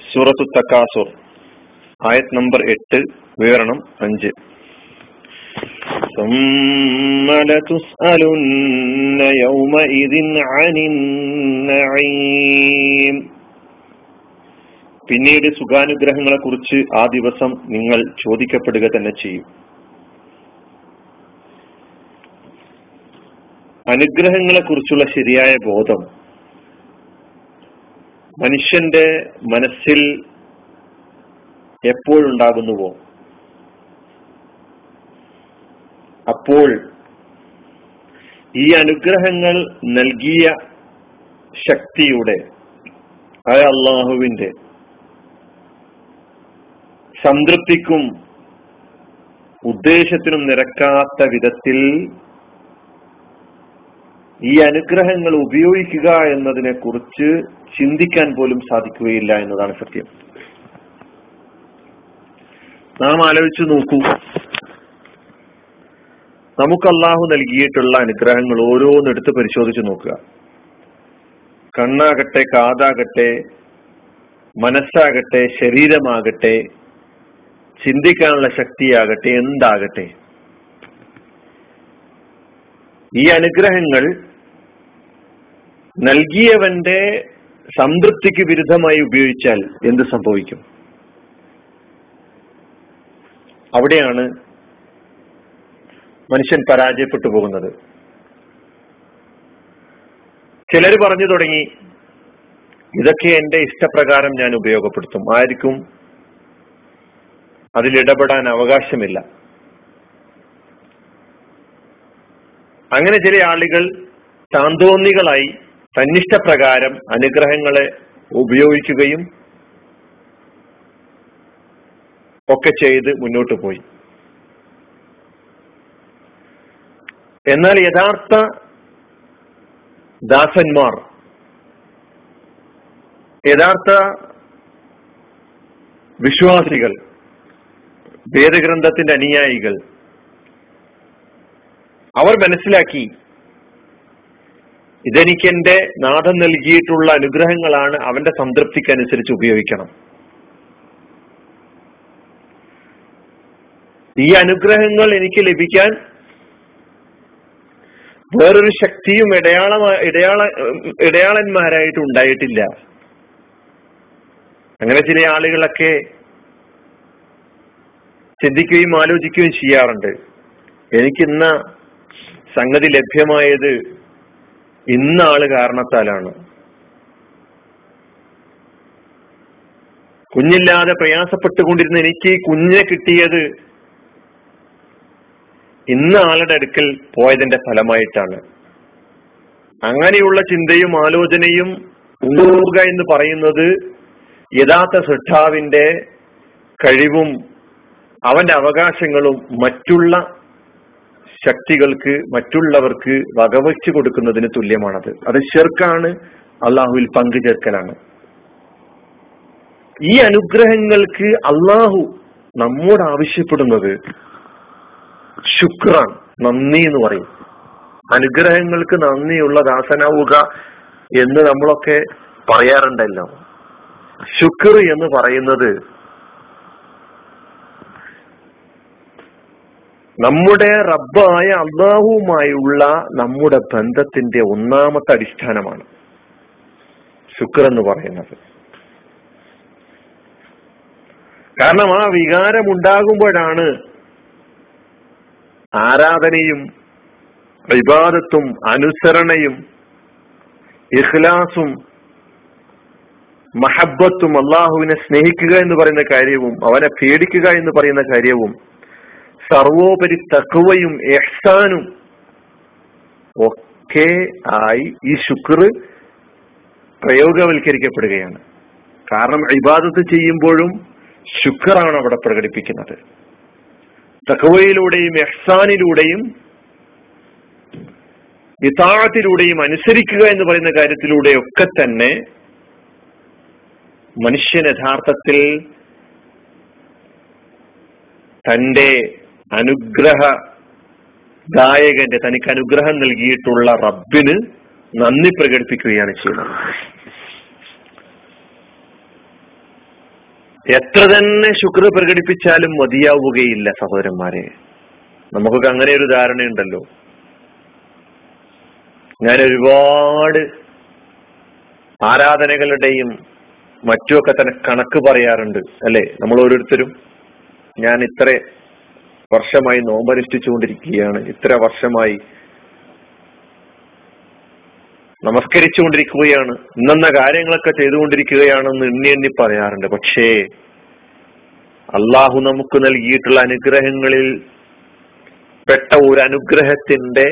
സൂറത്തു തക്കാസുർ ആയത് നമ്പർ എട്ട് വിവരണം അഞ്ച് ثم لتسألن يومئذ عن النعيم പിന്നീട് സുഖാനുഗ്രഹങ്ങളെ കുറിച്ച് ആ ദിവസം നിങ്ങൾ ചോദിക്കപ്പെടുക തന്നെ ചെയ്യും അനുഗ്രഹങ്ങളെ കുറിച്ചുള്ള ശരിയായ ബോധം മനുഷ്യന്റെ മനസ്സിൽ എപ്പോഴുണ്ടാകുന്നുവോ? അപ്പോൾ ഈ അനുഗ്രഹങ്ങൾ നൽകിയ ശക്തിയുടെ അയ അള്ളാഹുവിന്റെ സംതൃപ്തിക്കും ഉദ്ദേശത്തിനും നിരക്കാത്ത വിധത്തിൽ ഈ അനുഗ്രഹങ്ങൾ ഉപയോഗിക്കുക എന്നതിനെ കുറിച്ച് ചിന്തിക്കാൻ പോലും സാധിക്കുകയില്ല എന്നതാണ് സത്യം. നാം ആലോചിച്ചു നോക്കൂ. നമുക്ക് അള്ളാഹു നൽകിയിട്ടുള്ള അനുഗ്രഹങ്ങൾ ഓരോന്നെടുത്ത് പരിശോധിച്ചു നോക്കുക. കണ്ണാകട്ടെ കാതാകട്ടെ മനസ്സാകട്ടെ ശരീരമാകട്ടെ ചിന്തിക്കാനുള്ള ശക്തിയാകട്ടെ എന്താകട്ടെ. ഈ അനുഗ്രഹങ്ങൾ നൽകിയവന്റെ സംതൃപ്തിക്ക് വിരുദ്ധമായി ഉപയോഗിച്ചാൽ എന്ത് സംഭവിക്കും? അവിടെയാണ് മനുഷ്യൻ പരാജയപ്പെട്ടു പോകുന്നത്. ചിലർ പറഞ്ഞു തുടങ്ങി ഇതൊക്കെ എന്റെ ഇഷ്ടപ്രകാരം ഞാൻ ഉപയോഗപ്പെടുത്തും. ആർക്കും അതിലിടപെടാൻ അവകാശമില്ല. അങ്ങനെ ചില ആളുകൾ താന്തോന്നികളായി തന്നിഷ്ടപ്രകാരം അനുഗ്രഹങ്ങളെ ഉപയോഗിക്കുകയും ഒക്കെ ചെയ്ത് മുന്നോട്ട് പോയി. എന്നാൽ യഥാർത്ഥ ദാസന്മാർ യഥാർത്ഥ വിശ്വാസികൾ വേദഗ്രന്ഥത്തിന്റെ അനുയായികൾ അവർ മനസ്സിലാക്കി ഇതെനിക്ക് എന്റെ നാഥൻ നൽകിയിട്ടുള്ള അനുഗ്രഹങ്ങളാണ് അവന്റെ സംതൃപ്തിക്ക് അനുസരിച്ച് ഉപയോഗിക്കണം. ഈ അനുഗ്രഹങ്ങൾ എനിക്ക് ലഭിക്കാൻ വേറൊരു ശക്തിയും ഇടയാള ഇടയാള ഇടയാളന്മാരായിട്ട് ഉണ്ടായിട്ടില്ല. അങ്ങനെ ചില ആളുകളൊക്കെ ചിന്തിക്കുകയും ആലോചിക്കുകയും ചെയ്യാറുണ്ട്. എനിക്കിന്ന സംഗതി ലഭ്യമായത് ഇന്ന ആൾ കാരണത്താലാണ്. കുഞ്ഞില്ലാതെ പ്രയാസപ്പെട്ടുകൊണ്ടിരുന്ന എനിക്ക് കുഞ്ഞിനെ കിട്ടിയത് ഇന്ന ആളുടെ അടുക്കൽ പോയതിന്റെ ഫലമായിട്ടാണ്. അങ്ങനെയുള്ള ചിന്തയും ആലോചനയും ഉണ്ടാവുക എന്ന് പറയുന്നത് യഥാർത്ഥ സൃഷ്ടാവിന്റെ കഴിവും അവന്റെ അവകാശങ്ങളും മറ്റുള്ള ശക്തികൾക്ക് മറ്റുള്ളവർക്ക് വകവച്ചു കൊടുക്കുന്നതിന് തുല്യമാണത്. അത് ഷെർക്കാണ് അള്ളാഹുവിൽ പങ്കു ചേർക്കലാണ് ഈ അനുഗ്രഹങ്ങൾക്ക് അള്ളാഹു നമ്മോട് ആവശ്യപ്പെടുന്നത് ശുക്രാൻ നന്ദി എന്ന് പറയും. അനുഗ്രഹങ്ങൾക്ക് നന്ദിയുള്ള ദാസനാവുക എന്ന് നമ്മളൊക്കെ പറയാറുണ്ടല്ലോ. ശുക്ർ എന്ന് പറയുന്നത് നമ്മുടെ റബ്ബായ അള്ളാഹുവുമായുള്ള നമ്മുടെ ബന്ധത്തിന്റെ ഒന്നാമത്തെ അടിസ്ഥാനമാണ് ശുക്ർ എന്ന് പറയുന്നത്. കാരണം ആ വികാരം ഉണ്ടാകുമ്പോഴാണ് ആരാധനയും വിവാദത്തും അനുസരണയും ഇഖ്ലാസും മഹബത്തും അള്ളാഹുവിനെ സ്നേഹിക്കുക എന്ന് പറയുന്ന കാര്യവും അവനെ പേടിക്കുക എന്ന് പറയുന്ന കാര്യവും സർവോപരി തക്കുവയും എഹ്സാനും ഒക്കെ ആയി ഈ ശുക്ർ പ്രയോഗവൽക്കരിക്കപ്പെടുകയാണ്. കാരണം ഇബാദത്ത് ചെയ്യുമ്പോഴും ശുക്റാണ് അവിടെ പ്രകടിപ്പിക്കുന്നത്. തക്കവയിലൂടെയും എഹ്സാനിലൂടെയും യഥാർത്ഥത്തിലൂടെയും അനുസരിക്കുക എന്ന് പറയുന്ന കാര്യത്തിലൂടെയൊക്കെ തന്നെ മനുഷ്യൻ യഥാർത്ഥത്തിൽ തന്റെ അനുഗ്രഹ ദായകന്റെ തനിക്ക് അനുഗ്രഹം നൽകിയിട്ടുള്ള റബ്ബിന് നന്ദി പ്രകടിപ്പിക്കുകയാണ് ചെയ്യുന്നത്. എത്ര തന്നെ ശുക്ർ പ്രകടിപ്പിച്ചാലും മതിയാവുകയില്ല സഹോദരന്മാരെ. നമുക്കൊക്കെ അങ്ങനെ ഒരു ധാരണയുണ്ടല്ലോ. ഞാൻ ഒരുപാട് ആരാധനകളുടെയും മറ്റുമൊക്കെ തന്നെ കണക്ക് പറയാറുണ്ട് അല്ലെ? നമ്മൾ ഓരോരുത്തരും ഞാൻ ഇത്ര വർഷമായി നോമ്പനുഷ്ഠിച്ചുകൊണ്ടിരിക്കുകയാണ്. ഇത്ര വർഷമായി നമസ്കരിച്ചുകൊണ്ടിരിക്കുകയാണ്. ഇന്നെന്ന കാര്യങ്ങളൊക്കെ ചെയ്തുകൊണ്ടിരിക്കുകയാണെന്ന് എണ്ണി എണ്ണി പറയാറുണ്ട്. പക്ഷേ അള്ളാഹു നമുക്ക് നൽകിയിട്ടുള്ള അനുഗ്രഹങ്ങളിൽ പെട്ട ഒരു അനുഗ്രഹത്തിന്റെ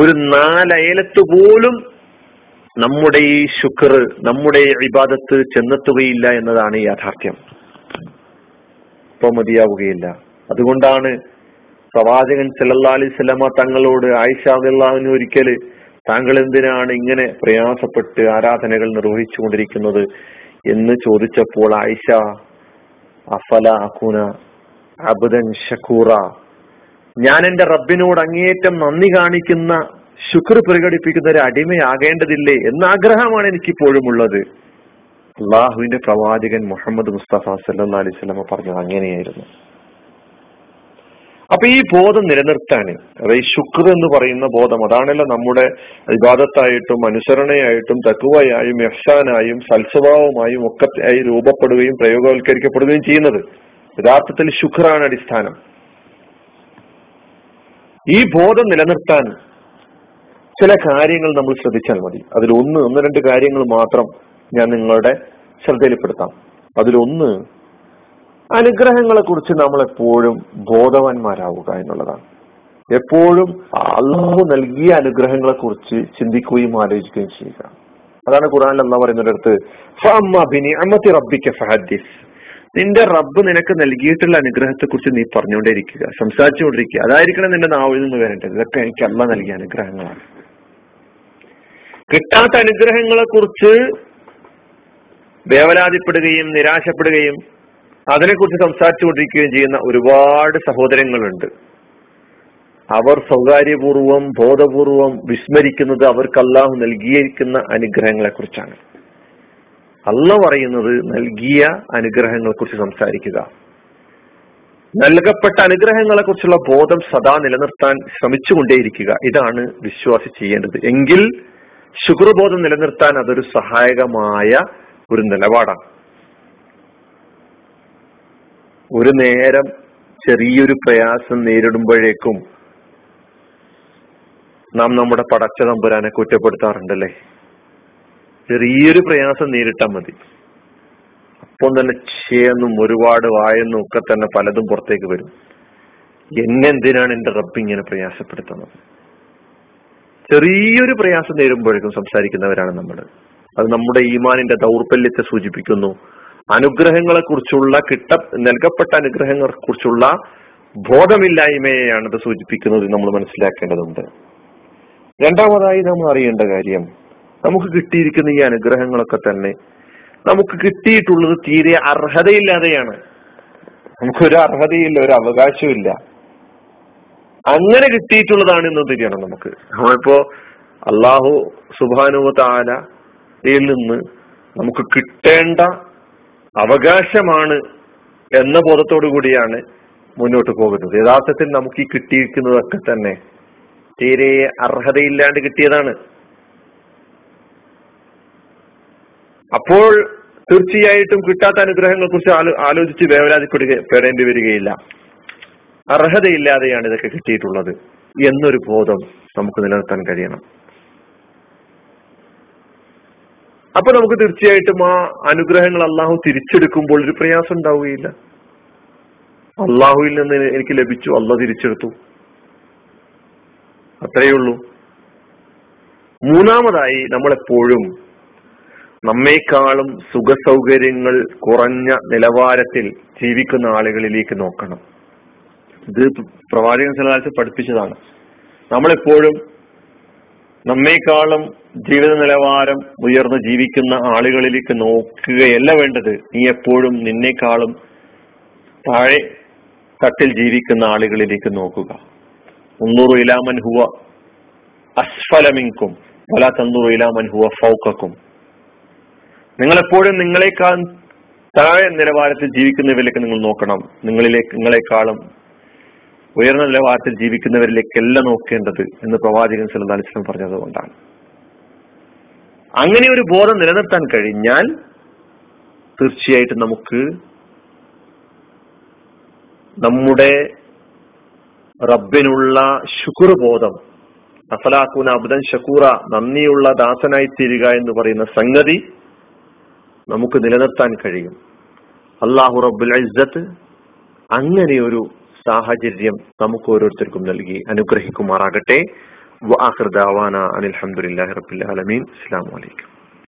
ഒരു നാലയലത്ത് പോലും നമ്മുടെ ഈ ശുക്ർ നമ്മുടെ ഇബാദത്ത് ചെന്നെത്തുകയില്ല എന്നതാണ് യാഥാർത്ഥ്യം. ഇപ്പൊ മതിയാവുകയില്ല. അതുകൊണ്ടാണ് പ്രവാചകൻ സല്ലല്ലാ അലൈഹി തങ്ങളോട് ആയിഷ അള്ളാഹുവിന് ഒരിക്കൽ താങ്കൾ എന്തിനാണ് ഇങ്ങനെ പ്രയാസപ്പെട്ട് ആരാധനകൾ നിർവഹിച്ചു കൊണ്ടിരിക്കുന്നത് എന്ന് ചോദിച്ചപ്പോൾ ആയിഷ അഫല അഖുന അബുദൻ ഷക്കൂറ ഞാൻ എന്റെ റബ്ബിനോട് അങ്ങേയറ്റം നന്ദി കാണിക്കുന്ന ശുക്ർ പ്രകടിപ്പിക്കുന്ന ഒരു അടിമയാകേണ്ടതില്ലേ എന്ന ആഗ്രഹമാണ് എനിക്കിപ്പോഴും ഉള്ളത് അള്ളാഹുവിന്റെ പ്രവാചകൻ മുഹമ്മദ് മുസ്തഫ സല്ലാ അലൈഹി സ്വലമ പറഞ്ഞത് അങ്ങനെയായിരുന്നു. അപ്പൊ ഈ ബോധം നിലനിർത്താൻ അതായത് ശുക്ർ എന്ന് പറയുന്ന ബോധം അതാണല്ലോ നമ്മുടെ വിവാദത്തായിട്ടും അനുസരണയായിട്ടും തക്കുവയായും യഹ്സാനായും സൽസ്വഭാവമായും ഒക്കെ ആയി രൂപപ്പെടുകയും പ്രയോഗവൽക്കരിക്കപ്പെടുകയും ചെയ്യുന്നത്. യഥാർത്ഥത്തിൽ ശുക്രാണ് അടിസ്ഥാനം. ഈ ബോധം നിലനിർത്താൻ ചില കാര്യങ്ങൾ നമ്മൾ ശ്രദ്ധിച്ചാൽ മതി. അതിൽ ഒന്ന് ഒന്ന് രണ്ട് കാര്യങ്ങൾ മാത്രം ഞാൻ നിങ്ങളുടെ ശ്രദ്ധയിൽപ്പെടുത്താം. അതിലൊന്ന് അനുഗ്രഹങ്ങളെ കുറിച്ച് നമ്മൾ എപ്പോഴും ബോധവാന്മാരാവുക എന്നുള്ളതാണ്. എപ്പോഴും അള്ളാഹു നൽകിയ അനുഗ്രഹങ്ങളെ കുറിച്ച് ചിന്തിക്കുകയും ആലോചിക്കുകയും ചെയ്യുക. അതാണ് ഖുറാനിൽ അള്ളാഹ് പറയുന്നിടത്ത് റബ്ബിക്ക ഫഹദ്ദിസ്. നിന്റെ റബ്ബ് നിനക്ക് നൽകിയിട്ടുള്ള അനുഗ്രഹത്തെ കുറിച്ച് നീ പറഞ്ഞുകൊണ്ടേയിരിക്കുക സംസാരിച്ചുകൊണ്ടിരിക്കുക. അതായിരിക്കണം നിന്റെ നാവിൽ നിന്ന് വരേണ്ടത്. ഇതൊക്കെ എനിക്ക് അല്ല നൽകിയ അനുഗ്രഹങ്ങളാണ്. കിട്ടാത്ത അനുഗ്രഹങ്ങളെ കുറിച്ച് വേവലാതിപ്പെടുകയും നിരാശപ്പെടുകയും അതിനെക്കുറിച്ച് സംസാരിച്ചുകൊണ്ടിരിക്കുകയും ചെയ്യുന്ന ഒരുപാട് സഹോദരങ്ങളുണ്ട്. അവർ സ്വകാര്യപൂർവം ബോധപൂർവം വിസ്മരിക്കുന്നത് അവർക്ക് നൽകിയിരിക്കുന്ന അനുഗ്രഹങ്ങളെ കുറിച്ചാണ് അല്ല പറയുന്നത് നൽകിയ അനുഗ്രഹങ്ങളെ കുറിച്ച് സംസാരിക്കുക. നൽകപ്പെട്ട അനുഗ്രഹങ്ങളെ കുറിച്ചുള്ള ബോധം സദാ നിലനിർത്താൻ ശ്രമിച്ചുകൊണ്ടേയിരിക്കുക. ഇതാണ് വിശ്വാസി ചെയ്യേണ്ടത്. എങ്കിൽ ശുക്രബോധം നിലനിർത്താൻ അതൊരു സഹായകമായ ഒരു നിലപാടാണ്. ഒരു നേരം ചെറിയൊരു പ്രയാസം നേരിടുമ്പോഴേക്കും നാം നമ്മുടെ പടച്ച തമ്പുരാനെ കുറ്റപ്പെടുത്താറുണ്ടല്ലേ? ചെറിയൊരു പ്രയാസം നേരിട്ടാൽ മതി. അപ്പം തന്നെ ചേന്നും ഒരുപാട് വായെന്നും ഒക്കെ തന്നെ പലതും പുറത്തേക്ക് വരും. എന്നെന്തിനാണ് എന്റെ റബ്ബ് ഇങ്ങനെ പ്രയാസപ്പെടുത്തുന്നത്? ചെറിയൊരു പ്രയാസം നേരുമ്പോഴേക്കും സംസാരിക്കുന്നവരാണ് നമ്മൾ അത് നമ്മുടെ ഈമാനിന്റെ ദൗർബല്യത്തെ സൂചിപ്പിക്കുന്നു. അനുഗ്രഹങ്ങളെ കുറിച്ചുള്ള കിട്ട നൽകപ്പെട്ട അനുഗ്രഹങ്ങളെ കുറിച്ചുള്ള ബോധമില്ലായ്മയെയാണ് ഇത് സൂചിപ്പിക്കുന്നത് നമ്മൾ മനസ്സിലാക്കേണ്ടതുണ്ട്. രണ്ടാമതായി നമ്മൾ അറിയേണ്ട കാര്യം നമുക്ക് കിട്ടിയിരിക്കുന്ന ഈ അനുഗ്രഹങ്ങളൊക്കെ തന്നെ നമുക്ക് കിട്ടിയിട്ടുള്ളത് തീരെ അർഹതയില്ലാതെയാണ്. നമുക്കൊരു അർഹതയില്ല ഒരു അവകാശമില്ല അങ്ങനെ കിട്ടിയിട്ടുള്ളതാണ് എന്ന് തിരിയണം നമുക്ക്. നമ്മളിപ്പോ അള്ളാഹു സുബാനുവ താലയിൽ നിന്ന് നമുക്ക് കിട്ടേണ്ട അവകാശമാണ് എന്ന ബോധത്തോടു കൂടിയാണ് മുന്നോട്ട് പോകുന്നത്. യഥാർത്ഥത്തിൽ നമുക്ക് ഈ കിട്ടിയിരിക്കുന്നതൊക്കെ തന്നെ തീരെ അർഹതയില്ലാണ്ട് കിട്ടിയതാണ്. അപ്പോൾ തീർച്ചയായിട്ടും കിട്ടാത്ത അനുഗ്രഹങ്ങളെ കുറിച്ച് ആലോചിച്ച് വേവലാതിപ്പെടുക പെടേണ്ടി വരികയില്ല. അർഹതയില്ലാതെയാണ് ഇതൊക്കെ കിട്ടിയിട്ടുള്ളത് എന്നൊരു ബോധം നമുക്ക് നിലനിർത്താൻ കഴിയണം. അപ്പൊ നമുക്ക് തീർച്ചയായിട്ടും ആ അനുഗ്രഹങ്ങൾ അള്ളാഹു തിരിച്ചെടുക്കുമ്പോൾ ഒരു പ്രയാസം ഉണ്ടാവുകയില്ല. അള്ളാഹുവിൽ നിന്ന് എനിക്ക് ലഭിച്ചു അല്ല തിരിച്ചെടുത്തു. അത്രയേ ഉള്ളൂ. മൂന്നാമതായി നമ്മളെപ്പോഴും നമ്മേക്കാളും സുഖസൗകര്യങ്ങൾ കുറഞ്ഞ നിലവാരത്തിൽ ജീവിക്കുന്ന ആളുകളിലേക്ക് നോക്കണം. ഇത് പ്രവാചകൻ സ്ഥലത്ത് പഠിപ്പിച്ചതാണ്. നമ്മളെപ്പോഴും നമ്മേക്കാളും ജീവിത നിലവാരം ഉയർന്ന് ജീവിക്കുന്ന ആളുകളിലേക്ക് നോക്കുകയല്ല വേണ്ടത്. നീ എപ്പോഴും നിന്നേക്കാളും താഴെ തട്ടിൽ ജീവിക്കുന്ന ആളുകളിലേക്ക് നോക്കുക. മുന്നൂറ് ഇലാമൻ ഹുവ അസ്ഫലമിങ്കും വലാ തന്നൂറു ഇലാമൻ ഹുവ ഫൗക്കും നിങ്ങളെപ്പോഴും നിങ്ങളെക്കാൾ താഴെ നിലവാരത്തിൽ ജീവിക്കുന്നവരിലേക്ക് നിങ്ങൾ നോക്കണം. നിങ്ങളിലേക്ക് നിങ്ങളെക്കാളും ഉയർന്ന നിലവാരത്തിൽ ജീവിക്കുന്നവരിലേക്കല്ല നോക്കേണ്ടത് എന്ന് പ്രവാചകൻ സല്ലല്ലാഹു അലൈഹി വസല്ലം പറഞ്ഞതുകൊണ്ടാണ്. അങ്ങനെ ഒരു ബോധം നിലനിർത്താൻ കഴിഞ്ഞാൽ തീർച്ചയായിട്ടും നമുക്ക് നമ്മുടെ റബ്ബിനുള്ള ശുക്ർ ബോധം അഫലാക്കൂന അബ്ദൻ ഷക്കൂറ നന്ദിയുള്ള ദാസനായി തീരുക എന്ന് പറയുന്ന സംഗതി നമുക്ക് നിലനിർത്താൻ കഴിയും. അള്ളാഹു റബ്ബുൽ അങ്ങനെ ഒരു സാഹചര്യം നമുക്ക് ഓരോരുത്തർക്കും നൽകി അനുഗ്രഹിക്കുമാറാകട്ടെ. വാഹൃദാവാന അനിൽഹമുല്ലാഹി റബ്ബിൽ ആലമീൻ. അസ്സാം വലൈക്കും